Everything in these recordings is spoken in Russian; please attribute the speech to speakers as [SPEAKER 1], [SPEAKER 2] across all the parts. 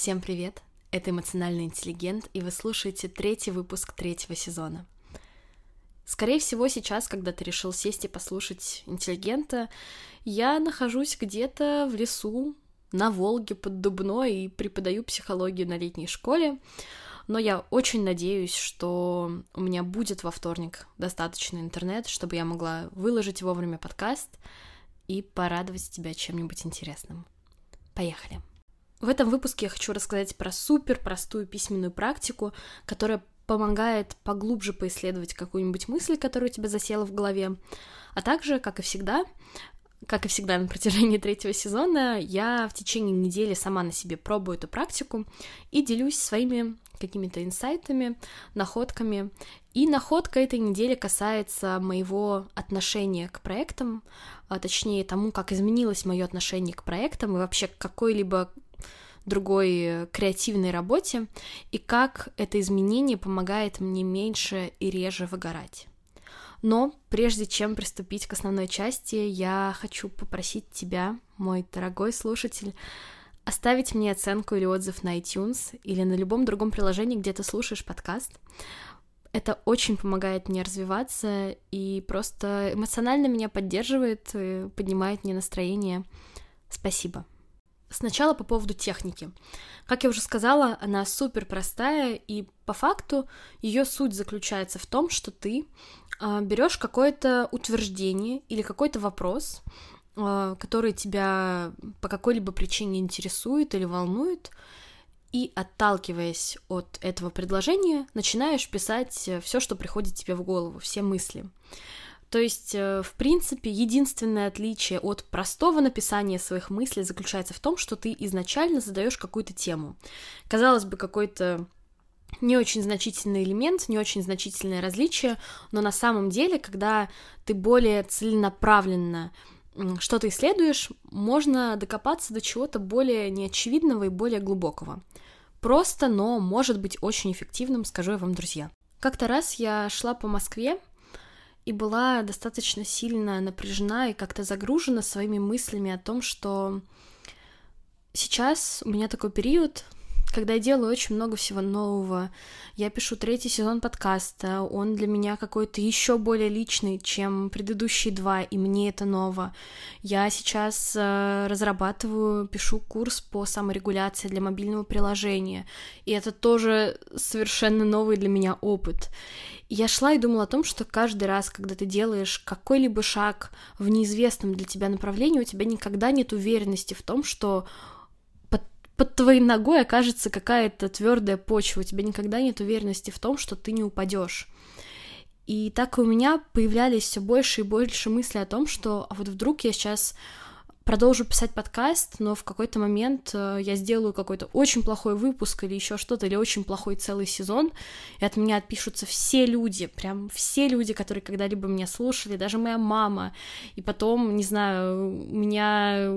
[SPEAKER 1] Всем привет! Это эмоциональный интеллигент, и вы слушаете третий выпуск третьего сезона. Скорее всего, сейчас, когда ты решил сесть и послушать интеллигента, я нахожусь где-то в лесу, на Волге под Дубной и преподаю психологию на летней школе, но я очень надеюсь, что у меня будет во вторник достаточно интернет, чтобы я могла выложить вовремя подкаст и порадовать тебя чем-нибудь интересным. Поехали! В этом выпуске я хочу рассказать про супер простую письменную практику, которая помогает поглубже поисследовать какую-нибудь мысль, которая у тебя засела в голове. А также, как и всегда, как и всегда на протяжении третьего сезона, я в течение недели сама на себе пробую эту практику и делюсь своими какими-то инсайтами, находками. И находка этой недели касается моего отношения к проектам, а точнее тому, как изменилось мое отношение к проектам и вообще к какой-либо другой э, креативной работе, и как это изменение помогает мне меньше и реже выгорать. Но прежде чем приступить к основной части, я хочу попросить тебя, мой дорогой слушатель, оставить мне оценку или отзыв на iTunes или на любом другом приложении, где ты слушаешь подкаст. Это очень помогает мне развиваться и просто эмоционально меня поддерживает, поднимает мне настроение. Спасибо. Сначала по поводу техники. Как я уже сказала, она супер простая, и по факту ее суть заключается в том, что ты э, берешь какое-то утверждение или какой-то вопрос, э, который тебя по какой-либо причине интересует или волнует, и отталкиваясь от этого предложения, начинаешь писать все, что приходит тебе в голову, все мысли. То есть, э, в принципе, единственное отличие от простого написания своих мыслей заключается в том, что ты изначально задаешь какую-то тему. Казалось бы, какой-то не очень значительный элемент, не очень значительное различие, но на самом деле, когда ты более целенаправленно что-то исследуешь, можно докопаться до чего-то более неочевидного и более глубокого. Просто, но может быть очень эффективным, скажу я вам, друзья. Как-то раз я шла по Москве, и была достаточно сильно напряжена и как-то загружена своими мыслями о том, что сейчас у меня такой период, когда я делаю очень много всего нового. Я пишу третий сезон подкаста, он для меня какой-то еще более личный, чем предыдущие два, и мне это ново. Я сейчас э, разрабатываю, пишу курс по саморегуляции для мобильного приложения, и это тоже совершенно новый для меня опыт я шла и думала о том, что каждый раз, когда ты делаешь какой-либо шаг в неизвестном для тебя направлении, у тебя никогда нет уверенности в том, что под, твоей ногой окажется какая-то твердая почва, у тебя никогда нет уверенности в том, что ты не упадешь. И так у меня появлялись все больше и больше мысли о том, что а вот вдруг я сейчас продолжу писать подкаст, но в какой-то момент э, я сделаю какой-то очень плохой выпуск или еще что-то, или очень плохой целый сезон, и от меня отпишутся все люди, прям все люди, которые когда-либо меня слушали, даже моя мама, и потом, не знаю, у меня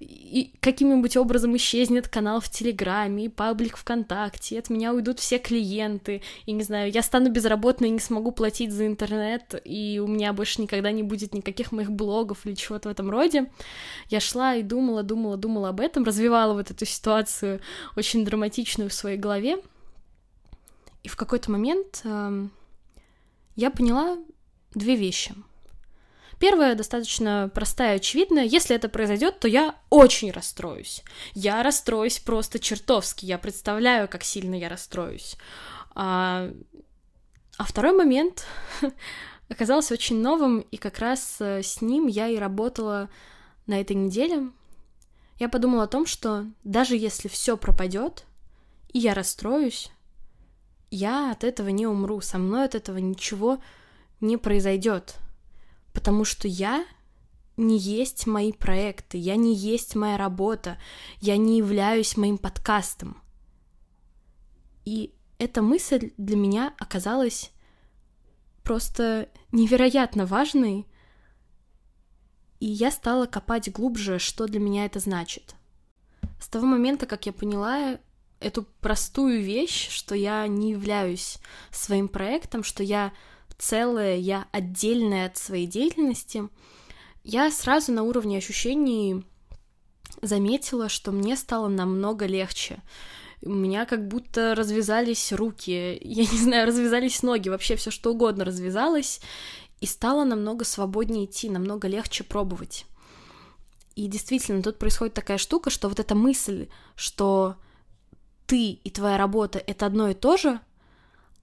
[SPEAKER 1] и каким-нибудь образом исчезнет канал в Телеграме, и паблик ВКонтакте, и от меня уйдут все клиенты, и, не знаю, я стану безработной и не смогу платить за интернет, и у меня больше никогда не будет никаких моих блогов или чего-то в этом роде. Я шла и думала, думала, думала об этом, развивала вот эту ситуацию очень драматичную в своей голове. И в какой-то момент э, я поняла две вещи. Первая достаточно простая и очевидная. Если это произойдет, то я очень расстроюсь. Я расстроюсь просто чертовски. Я представляю, как сильно я расстроюсь. А, а второй момент оказался очень новым, и как раз э, с ним я и работала на этой неделе, я подумала о том, что даже если все пропадет, и я расстроюсь, я от этого не умру, со мной от этого ничего не произойдет, потому что я не есть мои проекты, я не есть моя работа, я не являюсь моим подкастом. И эта мысль для меня оказалась просто невероятно важной, и я стала копать глубже, что для меня это значит. С того момента, как я поняла эту простую вещь, что я не являюсь своим проектом, что я целая, я отдельная от своей деятельности, я сразу на уровне ощущений заметила, что мне стало намного легче. У меня как будто развязались руки, я не знаю, развязались ноги, вообще все что угодно развязалось, и стало намного свободнее идти, намного легче пробовать. И действительно, тут происходит такая штука, что вот эта мысль, что ты и твоя работа — это одно и то же,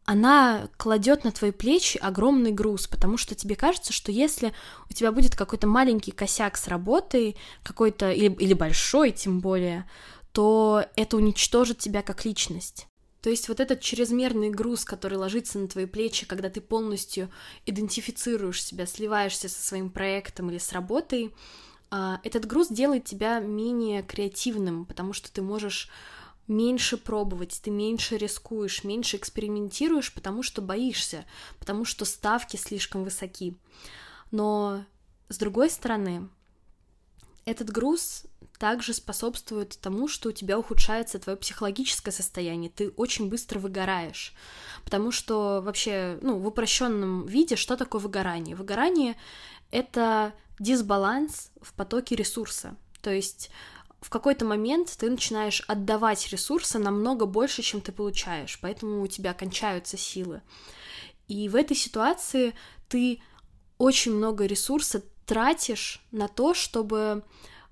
[SPEAKER 1] она кладет на твои плечи огромный груз, потому что тебе кажется, что если у тебя будет какой-то маленький косяк с работой, какой-то или, или большой, тем более, то это уничтожит тебя как личность. То есть вот этот чрезмерный груз, который ложится на твои плечи, когда ты полностью идентифицируешь себя, сливаешься со своим проектом или с работой, а, этот груз делает тебя менее креативным, потому что ты можешь меньше пробовать, ты меньше рискуешь, меньше экспериментируешь, потому что боишься, потому что ставки слишком высоки. Но с другой стороны, этот груз также способствует тому, что у тебя ухудшается твое психологическое состояние, ты очень быстро выгораешь. Потому что вообще, ну, в упрощенном виде, что такое выгорание? Выгорание — это дисбаланс в потоке ресурса. То есть в какой-то момент ты начинаешь отдавать ресурсы намного больше, чем ты получаешь, поэтому у тебя кончаются силы. И в этой ситуации ты очень много ресурса тратишь на то, чтобы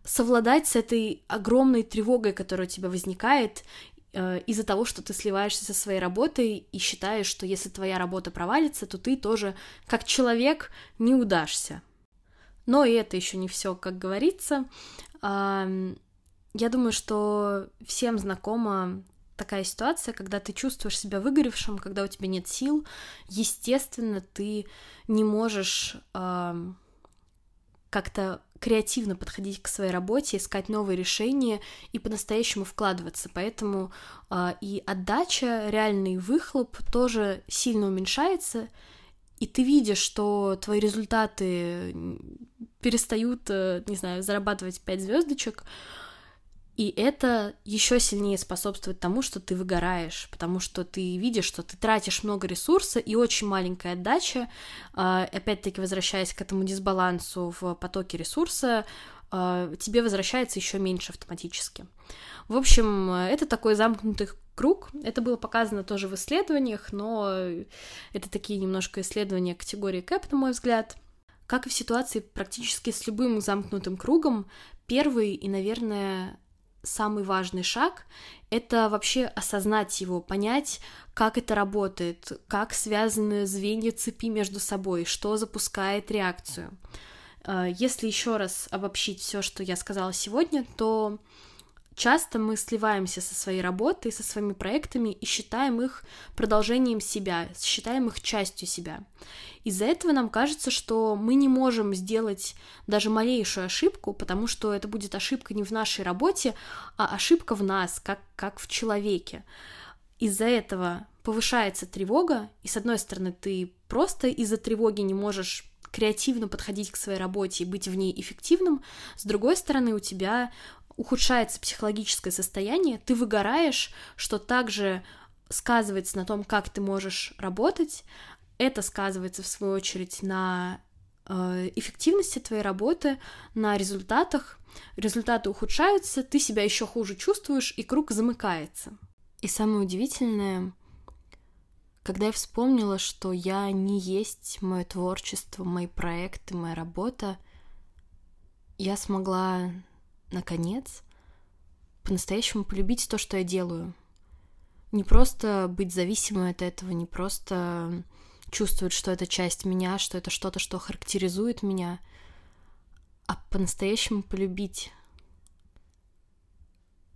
[SPEAKER 1] совладать с этой огромной тревогой, которая у тебя возникает э, из-за того, что ты сливаешься со своей работой и считаешь, что если твоя работа провалится, то ты тоже как человек не удашься. Но и это еще не все, как говорится. Я думаю, что всем знакома такая ситуация, когда ты чувствуешь себя выгоревшим, когда у тебя нет сил, естественно, ты не можешь как-то креативно подходить к своей работе, искать новые решения и по-настоящему вкладываться. Поэтому э, и отдача, реальный выхлоп тоже сильно уменьшается, и ты видишь, что твои результаты перестают, э, не знаю, зарабатывать 5 звездочек, и это еще сильнее способствует тому, что ты выгораешь, потому что ты видишь, что ты тратишь много ресурса и очень маленькая отдача. А, опять-таки, возвращаясь к этому дисбалансу в потоке ресурса, а, тебе возвращается еще меньше автоматически. В общем, это такой замкнутый круг. Это было показано тоже в исследованиях, но это такие немножко исследования категории КЭП, на мой взгляд. Как и в ситуации практически с любым замкнутым кругом, первый и, наверное, самый важный шаг — это вообще осознать его, понять, как это работает, как связаны звенья цепи между собой, что запускает реакцию. Э, если еще раз обобщить все, что я сказала сегодня, то Часто мы сливаемся со своей работой, со своими проектами и считаем их продолжением себя, считаем их частью себя. Из-за этого нам кажется, что мы не можем сделать даже малейшую ошибку, потому что это будет ошибка не в нашей работе, а ошибка в нас, как, как в человеке. Из-за этого повышается тревога, и с одной стороны ты просто из-за тревоги не можешь креативно подходить к своей работе и быть в ней эффективным, с другой стороны у тебя ухудшается психологическое состояние, ты выгораешь, что также сказывается на том, как ты можешь работать. Это сказывается, в свою очередь, на э, эффективности твоей работы, на результатах. Результаты ухудшаются, ты себя еще хуже чувствуешь, и круг замыкается. И самое удивительное, когда я вспомнила, что я не есть мое творчество, мои проекты, моя работа, я смогла наконец, по-настоящему полюбить то, что я делаю. Не просто быть зависимой от этого, не просто чувствовать, что это часть меня, что это что-то, что характеризует меня, а по-настоящему полюбить.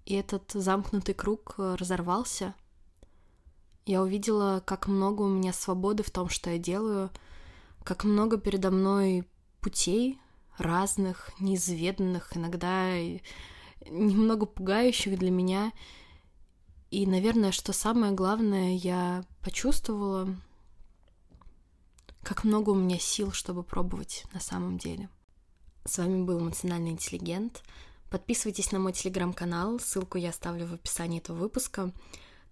[SPEAKER 1] И этот замкнутый круг э, разорвался. Я увидела, как много у меня свободы в том, что я делаю, как много передо мной путей, разных, неизведанных, иногда немного пугающих для меня. И, наверное, что самое главное, я почувствовала, как много у меня сил, чтобы пробовать на самом деле. С вами был эмоциональный интеллигент. Подписывайтесь на мой телеграм-канал, ссылку я оставлю в описании этого выпуска.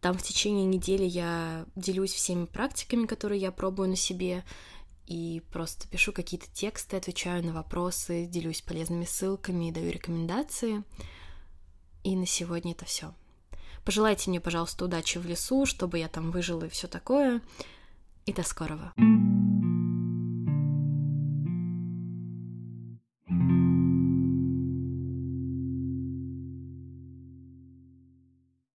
[SPEAKER 1] Там в течение недели я делюсь всеми практиками, которые я пробую на себе, и просто пишу какие-то тексты, отвечаю на вопросы, делюсь полезными ссылками даю рекомендации. И на сегодня это все. Пожелайте мне, пожалуйста, удачи в лесу, чтобы я там выжила и все такое. И до скорого.